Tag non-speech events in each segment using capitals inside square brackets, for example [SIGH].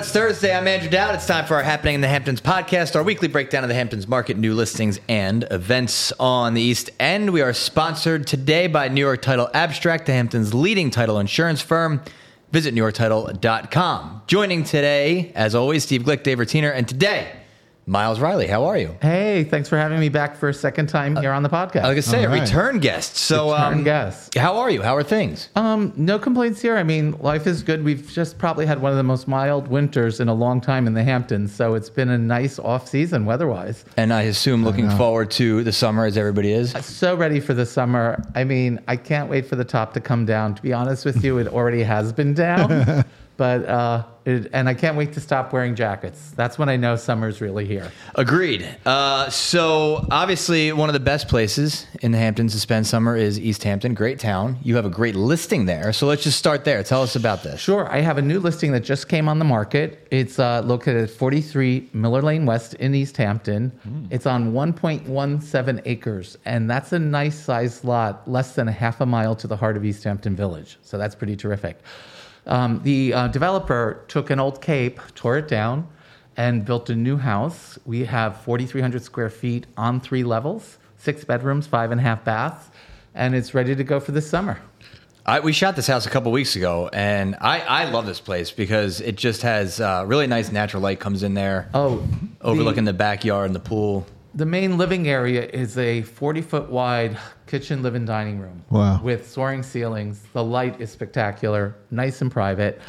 It's Thursday. I'm Andrew Dowd. It's time for our Happening in the Hamptons podcast, our weekly breakdown of the Hamptons market, new listings, and events on the East End. We are sponsored today by New York Title Abstract, the Hamptons' leading title insurance firm. Visit NewYorkTitle.com. Joining today, as always, Steve Glick, Dave Rutiner, and today, Myles Reilly. How are you? Hey, thanks for having me back for a second time here on the podcast. Like I was gonna say, All a return guest. So, Return um, guest. how are you? How are things? Um, no complaints here. I mean, life is good. We've just probably had one of the most mild winters in a long time in the Hamptons, so it's been a nice off season weather-wise. And I assume looking forward to the summer as everybody is. So ready for the summer. I mean, I can't wait for the top to come down. To be honest with you, it already has been down. [LAUGHS] But uh, it, and I can't wait to stop wearing jackets. That's when I know summer's really here. Agreed. Uh, so obviously, one of the best places in the Hamptons to spend summer is East Hampton. Great town. You have a great listing there. So let's just start there. Tell us about this. Sure. I have a new listing that just came on the market. It's uh, located at 43 Miller Lane West in East Hampton. It's on 1.17 acres, and that's a nice sized lot, less than a half a mile to the heart of East Hampton Village. So that's pretty terrific. Um, the uh, developer took an old cape, tore it down, and built a new house. We have 4,300 square feet on three levels, six bedrooms, five and a half baths, and it's ready to go for this summer. I, we shot this house a couple weeks ago, and I, I love this place because it just has uh, really nice natural light comes in there, Oh, overlooking the backyard and the pool. The main living area is a 40 foot wide kitchen, living, dining room. Wow. With soaring ceilings. The light is spectacular, nice and private.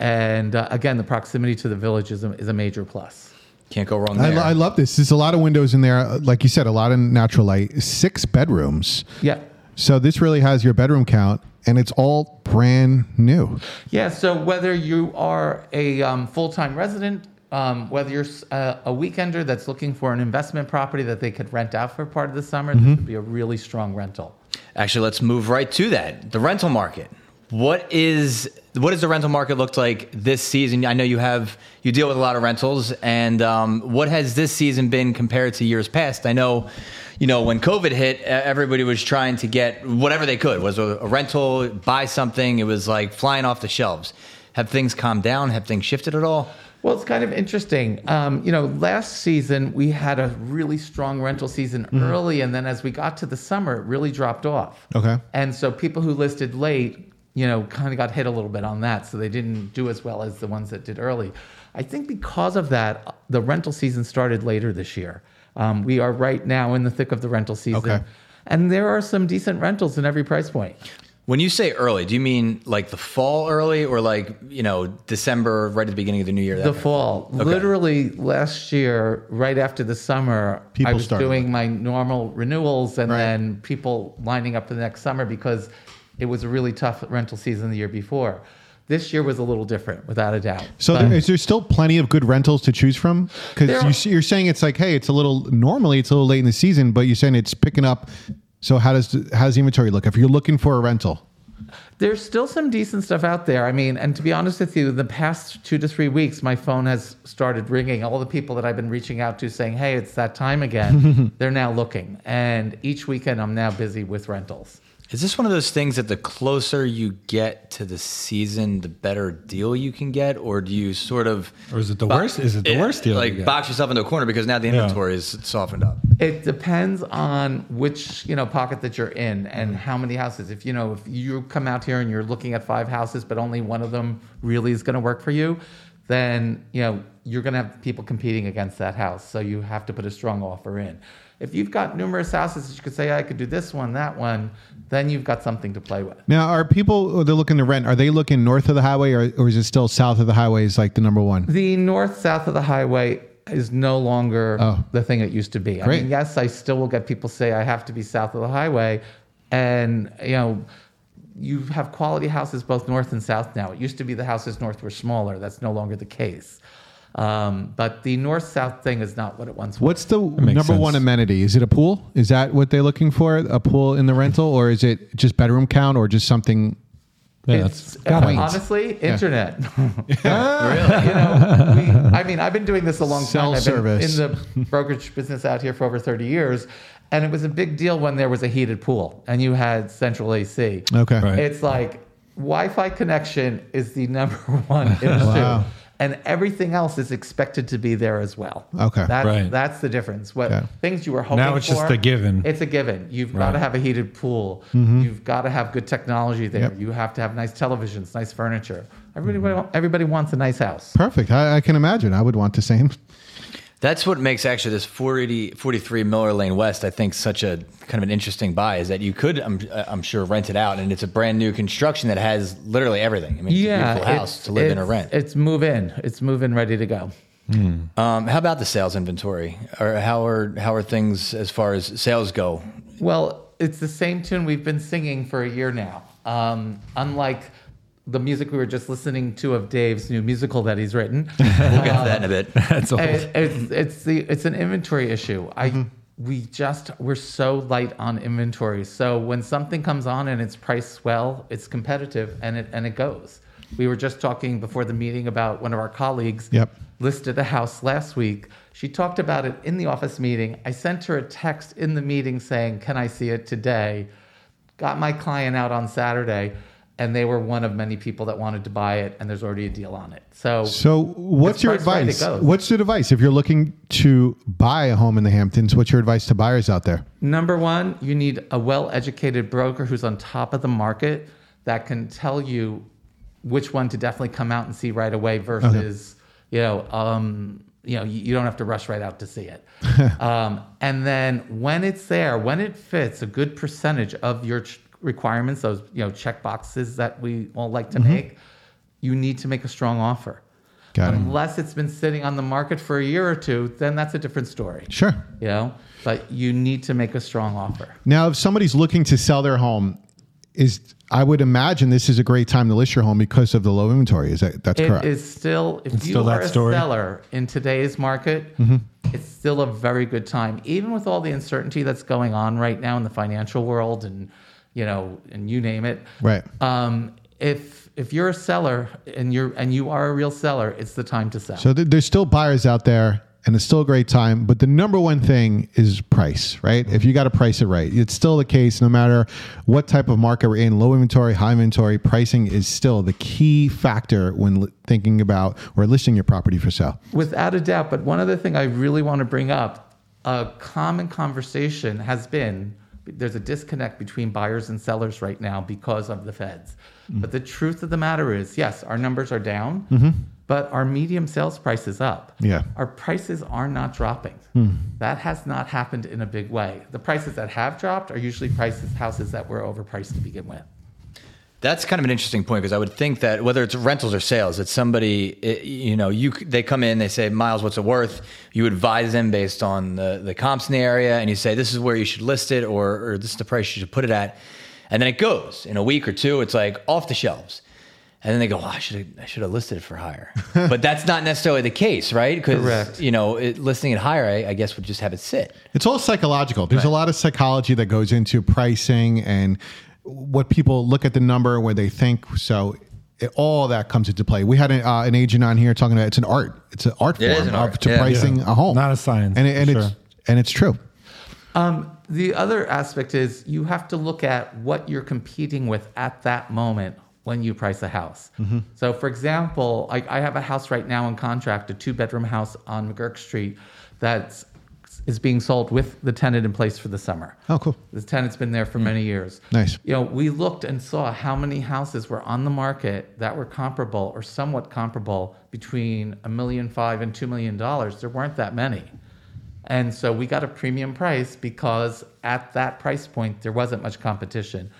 And uh, again, the proximity to the village is a, is a major plus. Can't go wrong I, there. I love this. There's a lot of windows in there. Like you said, a lot of natural light. Six bedrooms. Yeah. So this really has your bedroom count, and it's all brand new. Yeah. So whether you are a um, full time resident, um, whether you're s- uh, a weekender that's looking for an investment property that they could rent out for part of the summer, this would be a really strong rental. Actually, let's move right to that. The rental market. What is what does the rental market look like this season? I know you have you deal with a lot of rentals, and um, what has this season been compared to years past? I know, you know, when COVID hit, everybody was trying to get whatever they could. Was a, a rental, buy something. It was like flying off the shelves. Have things calmed down? Have things shifted at all? Well, it's kind of interesting. Um, you know, last season we had a really strong rental season early, and then as we got to the summer, it really dropped off. Okay. And so people who listed late, you know, kind of got hit a little bit on that. So they didn't do as well as the ones that did early. I think because of that, the rental season started later this year. Um, we are right now in the thick of the rental season. Okay. And there are some decent rentals in every price point. When you say early, do you mean like the fall early, or like you know December, right at the beginning of the new year? The fall. Literally last year, right after the summer, People I was doing my normal renewals and Right. then people lining up for the next summer because it was a really tough rental season the year before. This year was a little different, without a doubt. So But- there, is there still plenty of good rentals to choose from? Because you, you're saying it's like, hey, it's a little normally it's a little late in the season, but you're saying it's picking up. So how does how does the inventory look? If you're looking for a rental, There's still some decent stuff out there. I mean, and to be honest with you, the past two to three weeks, my phone has started ringing. All the people that I've been reaching out to saying, hey, it's that time again, [LAUGHS] they're now looking. And each weekend, I'm now busy with rentals. Is this one of those things that the closer you get to the season, the better deal you can get, or do you sort of Or is it the worst? Is it the worst deal? like you get? box yourself into a corner because now the inventory is softened up? It depends on which you know pocket that you're in and how many houses. If you know if you come out here and you're looking at five houses, but only one of them really is going to work for you, then you know you're going to have people competing against that house. So you have to put a strong offer in. If you've got numerous houses that you could say I could do this one, that one, then you've got something to play with. now are people oh, they're looking to rent? Are they looking north of the highway, or, or is it still south of the highway? Is like the number one? The north south of the highway is no longer Oh. the thing it used to be. I mean, yes, I still will get people say I have to be south of the highway, and you know, you have quality houses both north and south now. It used to be the houses north were smaller. That's no longer the case. Um, but the north south thing is not what it once was. What's the makes number one amenity? Is it a pool? Is that what they're looking for? A pool in the rental, or is it just bedroom count, or just something? Yeah, It's, that's uh, honestly, internet. [LAUGHS] [LAUGHS] really? you know, we, I mean, I've been doing this a long time. I've been Self-service. in the brokerage business out here for over 30 years. And it was a big deal when there was a heated pool and you had central AC. Okay. Right. It's like Wi Fi connection is the number [LAUGHS] one issue. Wow. And everything else is expected to be there as well. Okay. That, Right. That's the difference. What Okay. things you were hoping Now it's just a given. It's a given. You've got to have a heated pool. Mm-hmm. You've got to have good technology there. Yep. You have to have nice televisions, nice furniture. Everybody, everybody wants a nice house. Perfect. I, I can imagine. I would want the same. That's what makes actually this 40, 43 Miller Lane West, I think, such a kind of an interesting buy is that you could, I'm, I'm sure, rent it out, and it's a brand new construction that has literally everything. I mean, it's a beautiful house to live in or rent. It's move in. It's move in, ready to go. Um, how about the sales inventory, or how are how are things as far as sales go? Well, it's the same tune we've been singing for a year now. Um, unlike the music we were just listening to of Dave's new musical that he's written, [LAUGHS] We'll get to that in a bit. Uh, [LAUGHS] That's old. it- it's it's the it's an inventory issue. I mm-hmm. we just we're so light on inventory. So when something comes on and it's priced well, it's competitive and it and it goes. We were just talking before the meeting about one of our colleagues Yep. listed a house last week. She talked about it in the office meeting. I sent her a text in the meeting saying, "Can I see it today?" Got my client out on Saturday, and they were one of many people that wanted to buy it, and there's already a deal on it. So So, what's your advice? What's your advice if you're looking to buy a home in the Hamptons? What's your advice to buyers out there? Number one, you need a well educated broker who's on top of the market that can tell you which one to definitely come out and see right away versus, you know, um, you know, you, you don't have to rush right out to see it. [LAUGHS] um, and then when it's there, when it fits a good percentage of your requirements, those, you know, check boxes that we all like to mm-hmm. make, you need to make a strong offer. Got. Unless it's been sitting on the market for a year or two, then that's a different story Sure. you know but you need to make a strong offer Now, if somebody's looking to sell their home, is I would imagine this is a great time to list your home because of the low inventory. Is that that's It is correct? It is still if It's you still are a story. seller in today's market mm-hmm. it's still a very good time even with all the uncertainty that's going on right now in the financial world and you know and you name it Right. um, if if you're a seller and you're and you are a real seller it's the time to sell So th- there's still buyers out there, and it's still a great time. But the number one thing is price, right? If you got to price it right, it's still the case. No matter what type of market we're in, low inventory, high inventory, pricing is still the key factor when thinking about or listing your property for sale. Without a doubt. But one other thing I really want to bring up a common conversation has been there's a disconnect between buyers and sellers right now because of the feds. Mm-hmm. But the truth of the matter is, yes, our numbers are down, mm-hmm. but our medium sales price is up. Yeah. Our prices are not dropping. Hmm. That has not happened in a big way. The prices that have dropped are usually prices houses that were overpriced to begin with. That's kind of an interesting point because I would think that whether it's rentals or sales, that somebody, it- you know, you they come in, they say, Myles, what's it worth? You advise them based on the, the comps in the area, and you say, this is where you should list it, or, or this is the price you should put it at. And then it goes in a week or two, it's like off the shelves. And then they go, oh, I should have, I should have listed it for higher. [LAUGHS] but that's not necessarily the case, right? Because, Correct. you know, it, listing it higher, I, I guess, would just have it sit. It's all psychological. There's a lot of psychology that goes into pricing and what people look at the number where they think. So it, all that comes into play. We had an, uh, an agent on here talking about it's an art. It's an art It is form an of to Yeah. pricing Yeah. a home, Not a science, And, it, and for it's and it's true. Um, the other aspect is you have to look at what you're competing with at that moment when you price a house. So, for example, I, I have a house right now in contract, a two bedroom house on McGurk Street that's is being sold with the tenant in place for the summer. Oh, cool. The tenant's been there for many years. Nice. You know, we looked and saw how many houses were on the market that were comparable or somewhat comparable between a million five and two million dollars. There weren't that many. And so we got a premium price because at that price point there wasn't much competition.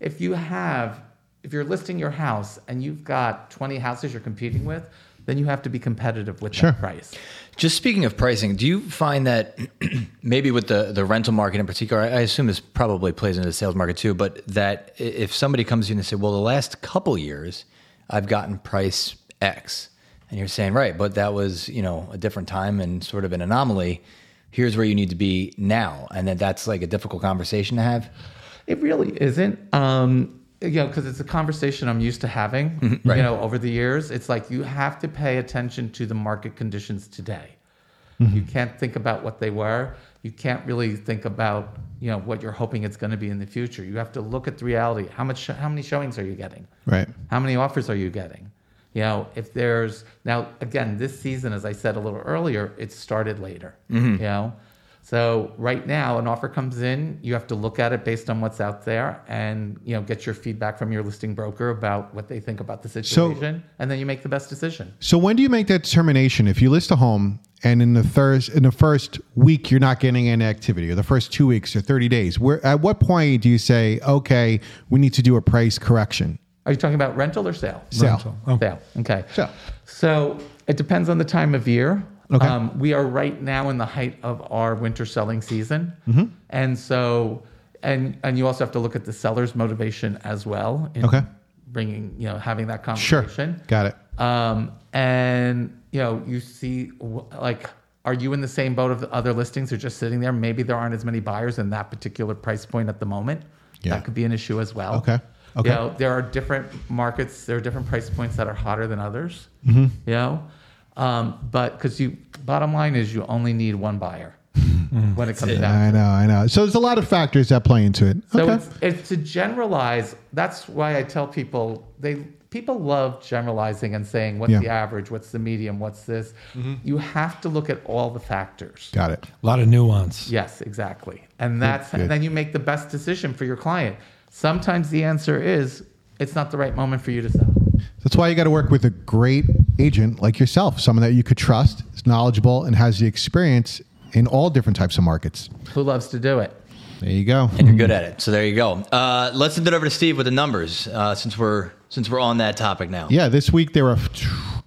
If you have if you're listing your house and you've got 20 houses you're competing with, then you have to be competitive with Sure. that price. Just speaking of pricing, do you find that [CLEARS THROAT] maybe with the, the rental market in particular, I assume this probably plays into the sales market too, but that if somebody comes to you and say, well, the last couple years I've gotten price X, and you're saying, right, but that was, you know, a different time and sort of an anomaly. Here's where you need to be now. And that that's like a difficult conversation to have. It really isn't. Um, you know, because it's a conversation I'm used to having. right. You know, over the years, it's like you have to pay attention to the market conditions today. You can't think about what they were. You can't really think about you know what you're hoping it's going to be in the future. You have to look at the reality. How much? How many showings are you getting? Right. How many offers are you getting? You know, if there's now again this season, as I said a little earlier, it started later. Mm-hmm. You know, so right now an offer comes in, you have to look at it based on what's out there, and you know get your feedback from your listing broker about what they think about the situation, and then you make the best decision. So when do you make that determination? If you list a home and in the first in the first week you're not getting any activity, or the first two weeks or thirty days, where at what point do you say, okay, we need to do a price correction? Are you talking about rental or sale? Sale. Rental. Oh. Sale. Okay. Sale. So it depends on the time of year. Okay. Um, we are right now in the height of our winter selling season, and so and and you also have to look at the seller's motivation as well. In Okay. Bringing you know having that conversation. Sure, got it. Um, and you know you see like. Are you in the same boat of the other listings? Are just sitting there? Maybe there aren't as many buyers in that particular price point at the moment. Yeah. That could be an issue as well. Okay. Okay. You know, there are different markets. There are different price points that are hotter than others. Mm-hmm. You know, um, but because you, bottom line is you only need one buyer [LAUGHS] when it comes down. I know, I know. So there's a lot of factors that play into it. So okay. it's, it's to generalize. That's why I tell people they people love generalizing and saying what's Yeah. the average, what's the medium, what's this. You have to look at all the factors. Got it. A lot of nuance. Yes, exactly. And that's good. and then you make the best decision for your client. Sometimes the answer is it's not the right moment for you to sell. That's why you got to work with a great agent like yourself, someone that you could trust, is knowledgeable, and has the experience in all different types of markets. Who loves to do it? There you go. and you're good at it. So there you go. Uh, let's send it over to Steve with the numbers, uh, since we're since we're on that topic now. Yeah, this week there were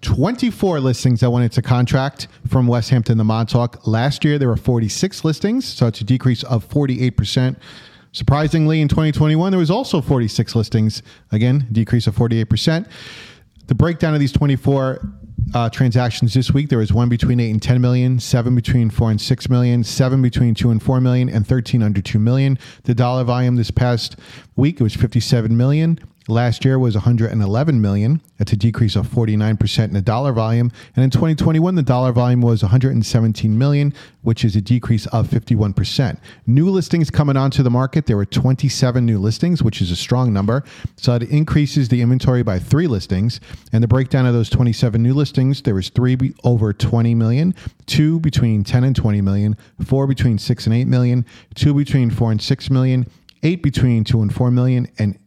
24 listings that went into contract from Westhampton to Montauk. Last year there were 46 listings, so it's a decrease of 48%. Surprisingly, in 2021 there was also 46 listings, again, decrease of 48%. The breakdown of these 24 uh, transactions this week, there was one between 8 and 10 million, seven between 4 and 6 million, seven between 2 and 4 million, and 13 under 2 million. The dollar volume this past week, it was 57 million. Last year was 111 million. That's a decrease of 49% in the dollar volume. And in 2021, the dollar volume was 117 million, which is a decrease of 51%. New listings coming onto the market, there were 27 new listings, which is a strong number. So it increases the inventory by three listings. And the breakdown of those 27 new listings, there was three over 20 million, two between 10 and 20 million, four between 6 and 8 million, two between 4 and 6 million, eight between 2 and 4 million, and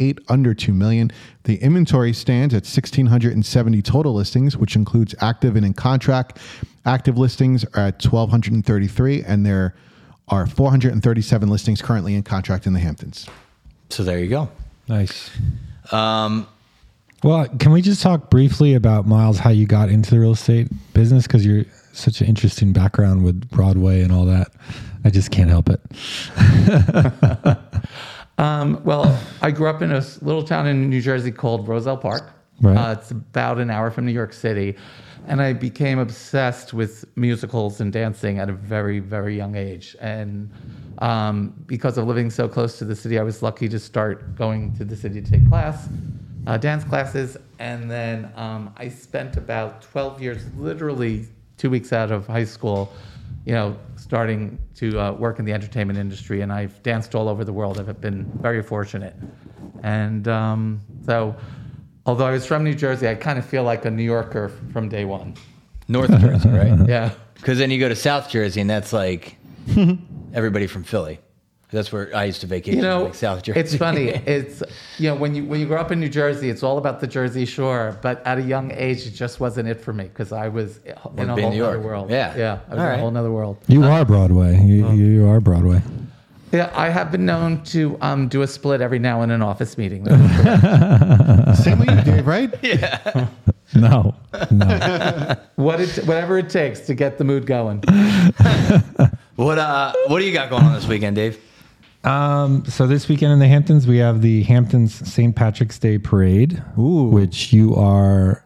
eight under 2 million. The inventory stands at 1,670 total listings, which includes active and in contract. Active listings are at 1,233, and there are 437 listings currently in contract in the Hamptons. So there you go. Nice. Um, Well, can we just talk briefly about Myles, how you got into the real estate business? Because you're such an interesting background with Broadway and all that. I just can't help it. [LAUGHS] Um, well, I grew up in a little town in New Jersey called Roselle Park. Right. Uh, it's about an hour from New York City. And I became obsessed with musicals and dancing at a very, very young age. And um, because of living so close to the city, I was lucky to start going to the city to take class, uh, dance classes. And then um, I spent about 12 years, literally two weeks out of high school, you know, starting to uh, work in the entertainment industry, and I've danced all over the world. I've been very fortunate, and um, so although I was from New Jersey, I kind of feel like a New Yorker from day one. North Jersey, right? [LAUGHS] Yeah, Because then you go to South Jersey, and that's like [LAUGHS] everybody from Philly. That's where I used to vacation. you know, like South Jersey. it's funny. [LAUGHS] It's you know when you when you grow up in New Jersey, it's all about the Jersey Shore. But at a young age, it just wasn't it for me because I was in a be in whole New other world. Yeah. yeah, I was All in right. a whole other world. You are Broadway. You, you are Broadway. Yeah, I have been known to um, do a split every now in an office meeting. [LAUGHS] Same with you, Dave, right? [LAUGHS] Yeah. no, no. what it, whatever it takes to get the mood going. what uh, what do you got going on this weekend, Dave? Um, so this weekend in the Hamptons, we have the Hamptons St. Patrick's Day Parade, Ooh. which you are.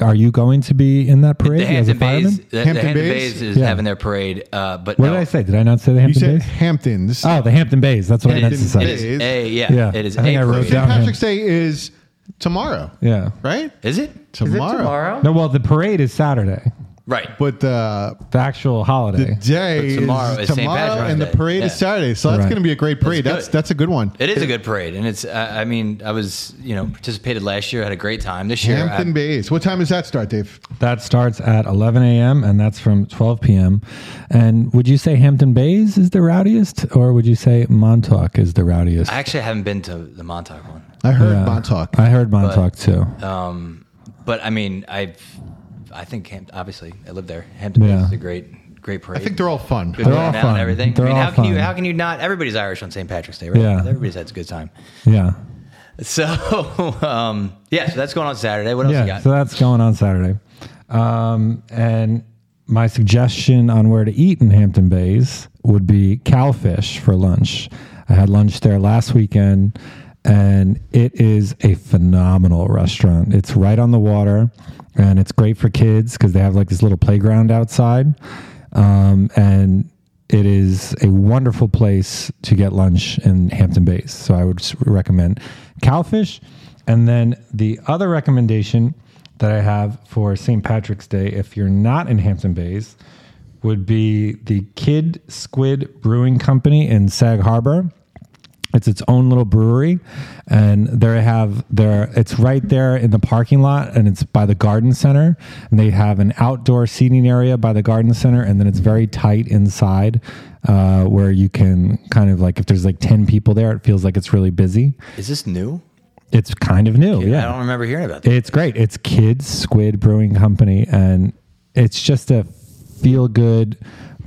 Are you going to be in that parade The as a Hampton Bays, fireman? the, the Hampton Hampton Bays? Bays is Yeah. having their parade, uh, but What no, did I say? Did I not say the You Hampton said Bays? Hamptons. Oh, the Hampton Bays. That's what I It meant is, to say. it is Is. a yeah, Yeah. It is I think a I wrote parade. down- St. Patrick's Day is tomorrow, Yeah. right? Is it? Is it tomorrow? No, well, the parade is Saturday. Right. but the The actual holiday. the day But tomorrow is is tomorrow, Patrick's and the parade Yeah. is Saturday. So that's Right. going to be a great parade. That's good. that's, a good one. It is a good parade, and it's. Uh, I mean, I was you know participated last year, had a great time. This year, Hampton I- Bays. What time does that start, Dave? That starts at 11 a.m. and that's from 12 p.m. And would you say Hampton Bays is the rowdiest, or would you say Montauk is the rowdiest? I actually haven't been to the Montauk one, I heard Yeah. Montauk. I heard Montauk too. um, but I mean, I've. I think Hamp- obviously I live there. Hampton Yeah. Bays is a great, great parade. I think they're all fun. good They're all turnout fun. and everything. They're I mean, all how can you fun. how can you not? Everybody's Irish on St. Patrick's Day, right? Yeah. everybody's had a good time. Yeah. So, [LAUGHS] um, yeah, so that's going on Saturday. What else you Yeah. got? So that's going on Saturday. Um, and my suggestion on where to eat in Hampton Bays would be Cowfish for lunch. I had lunch there last weekend, and it is a phenomenal restaurant. It's right on the water, and it's great for kids because they have like this little playground outside. Um, and it is a wonderful place to get lunch in Hampton Bays. So I would recommend Cowfish. And then the other recommendation that I have for St. Patrick's Day, if you're not in Hampton Bays, would be the Kidd Squid Brewing Company in Sag Harbor. It's its own little brewery, and they have their. It's right there in the parking lot, and it's by the garden center. And they have an outdoor seating area by the garden center, and then it's very tight inside, uh, where you can kind of like if there's like ten people there, it feels like it's really busy. Is this new? It's kind of new, Yeah, I don't remember hearing about that. It's great. It's Kidd Squid Brewing Company, and it's just a feel good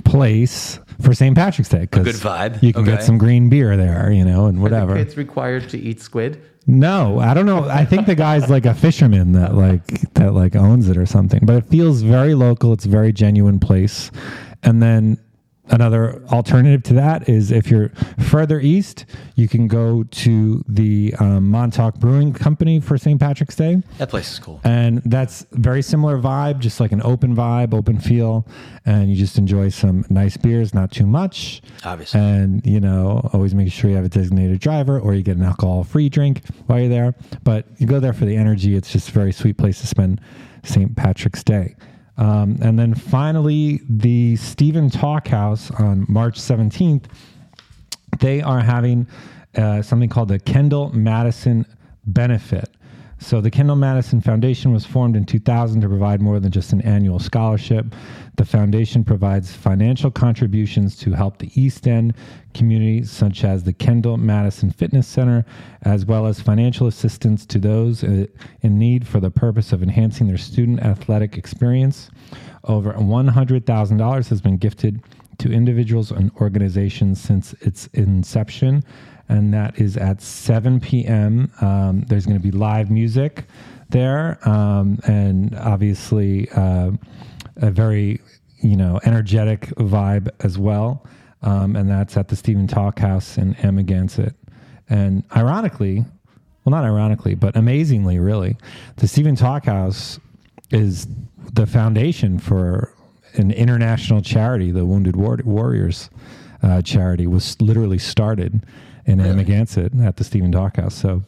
place for St. Patrick's Day. 'cause good vibe. You can get some green beer there, you know, and whatever. It's required to eat squid? No, I don't know. I think the guy's like a fisherman that like that like owns it or something. But it feels very local. It's a very genuine place. And then another alternative to that is if you're further east, you can go to the um, Montauk Brewing Company for St. Patrick's Day. That place is cool. And that's very similar vibe, just like an open vibe, open feel, and you just enjoy some nice beers, not too much. Obviously. And you know, always make sure you have a designated driver or you get an alcohol-free drink while you're there. But you go there for the energy. It's just a very sweet place to spend St. Patrick's Day. Um, and then finally, the Stephen Talkhouse on March 17th they are having uh, something called the Kendall Madison Benefit. So, the Kendall Madison Foundation was formed in 2000 to provide more than just an annual scholarship. The foundation provides financial contributions to help the East End community, such as the Kendall Madison Fitness Center, as well as financial assistance to those uh, in need for the purpose of enhancing their student athletic experience. Over $100,000 has been gifted to individuals and organizations since its inception, and that is at 7 p.m. Um, there's going to be live music there, um, and obviously uh, a very you know energetic vibe as well. Um, and that's at the Stephen Talkhouse in Amagansett. And ironically, well, not ironically, but amazingly, really, the Stephen Talkhouse is the foundation for an international charity, the Wounded War- Warriors uh, charity, was literally started in Amagansett at the Stephen Talkhouse. So,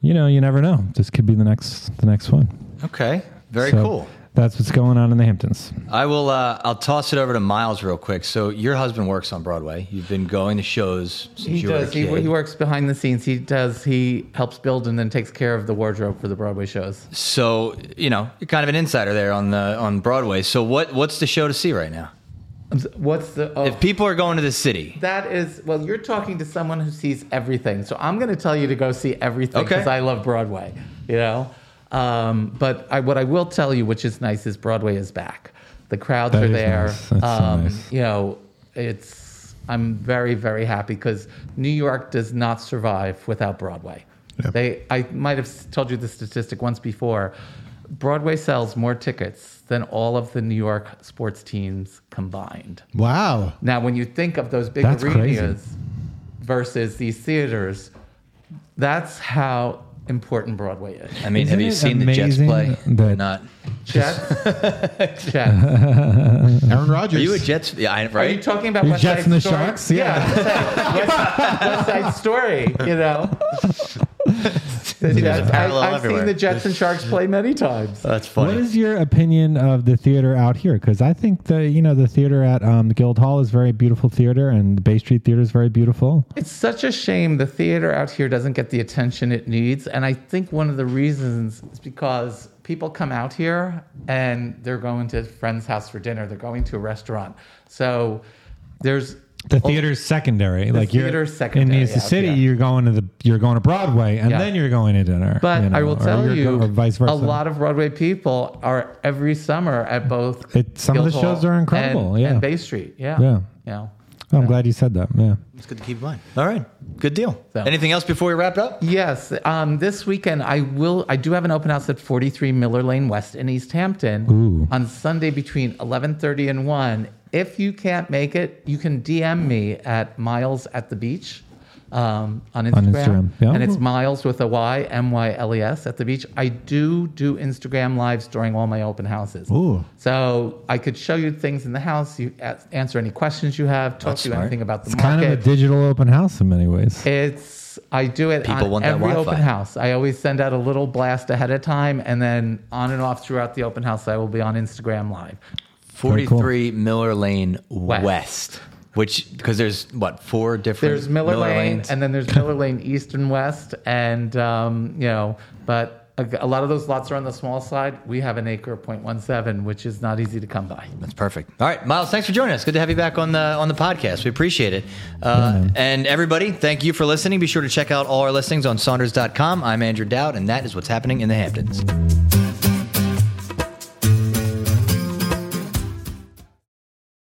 you know, you never know. This could be the next the next one. Okay, very So cool. That's what's going on in the Hamptons. I will. Uh, I'll toss it over to Myles real quick. So your husband works on Broadway. You've been going to shows since He you were a does. He, he works behind the scenes. He does. He helps build and then takes care of the wardrobe for the Broadway shows. So you know you're kind of an insider there on the on Broadway. So what what's the show to see right now? What's the? Oh, If people are going to the city, that is well. You're talking to someone who sees everything. So I'm going to tell you to go see everything Okay. because I love Broadway. You know. Um, but I, what I will tell you, which is nice, is Broadway is back. The crowds That are there. nice. That's um, nice. You know, it's. I'm very very happy because New York does not survive without Broadway. They. I might have told you the statistic once before. Broadway sells more tickets than all of the New York sports teams combined. Wow. Now, when you think of those big That's crazy. arenas versus these theaters, that's how important Broadway is. I mean, have Isn't you seen the Jets amazing play? that- Not. Jets, [LAUGHS] Jets. Aaron Rodgers. Are you a Jets? Yeah, I, Are you talking about Your West Jets Side and the Story? Sharks? Yeah. West, West Side Story. You know. [LAUGHS] The Jets, I, parallel I've everywhere. seen the Jets and Sharks play many times. That's What funny. is your opinion of the theater out here? Because I think the you know the theater at um, the Guildhall is very beautiful theater, and the Bay Street Theater is very beautiful. It's such a shame the theater out here doesn't get the attention it needs. And I think one of the reasons is because people come out here and they're going to a friend's house for dinner, they're going to a restaurant. So there's The theater's secondary. like you're secondary in the out city. here. You're going to the you're going to Broadway, and Yeah. then you're going to dinner. But you know, I will tell you're you, go- or vice versa. a lot of Broadway people are every summer at both. It- some of the Guildhall shows are incredible, and, yeah. and Bay Street. Yeah, Yeah. yeah. Oh, I'm glad you said that. Yeah. It's good to keep in mind. All right. Good deal. So- Anything else before we wrap it up? Yes, um, this weekend I will. I do have an open house at 43 Miller Lane West in East Hampton Ooh. on Sunday between 11:30 and 1. If you can't make it, you can DM me at Myles at the Beach um, on Instagram, On Instagram, yeah. and it's Myles with a Y, M Y L E S at the beach. I do do Instagram lives during all my open houses. Ooh. So I could show you things in the house, you answer any questions you have, talk That's to you smart. anything about the It's kind of a digital open house in many ways. It's I do it People on want every Wi-Fi. open house. I always send out a little blast ahead of time, and then on and off throughout the open house, I will be on Instagram live. 43 Miller Lane West. West. Which, because there's what, four different There's Miller, Lane, lanes? and then there's Miller Lane East and West, and um, you know, but a, a lot of those lots are on the small side. We have an acre of 0.17, which is not easy to come by. That's perfect. All right, Myles, thanks for joining us. Good to have you back on the on the podcast. We appreciate it. Uh, and everybody, thank you for listening. Be sure to check out all our listings on Saunders.com. I'm Andrew Dowd, and that is what's happening in the Hamptons.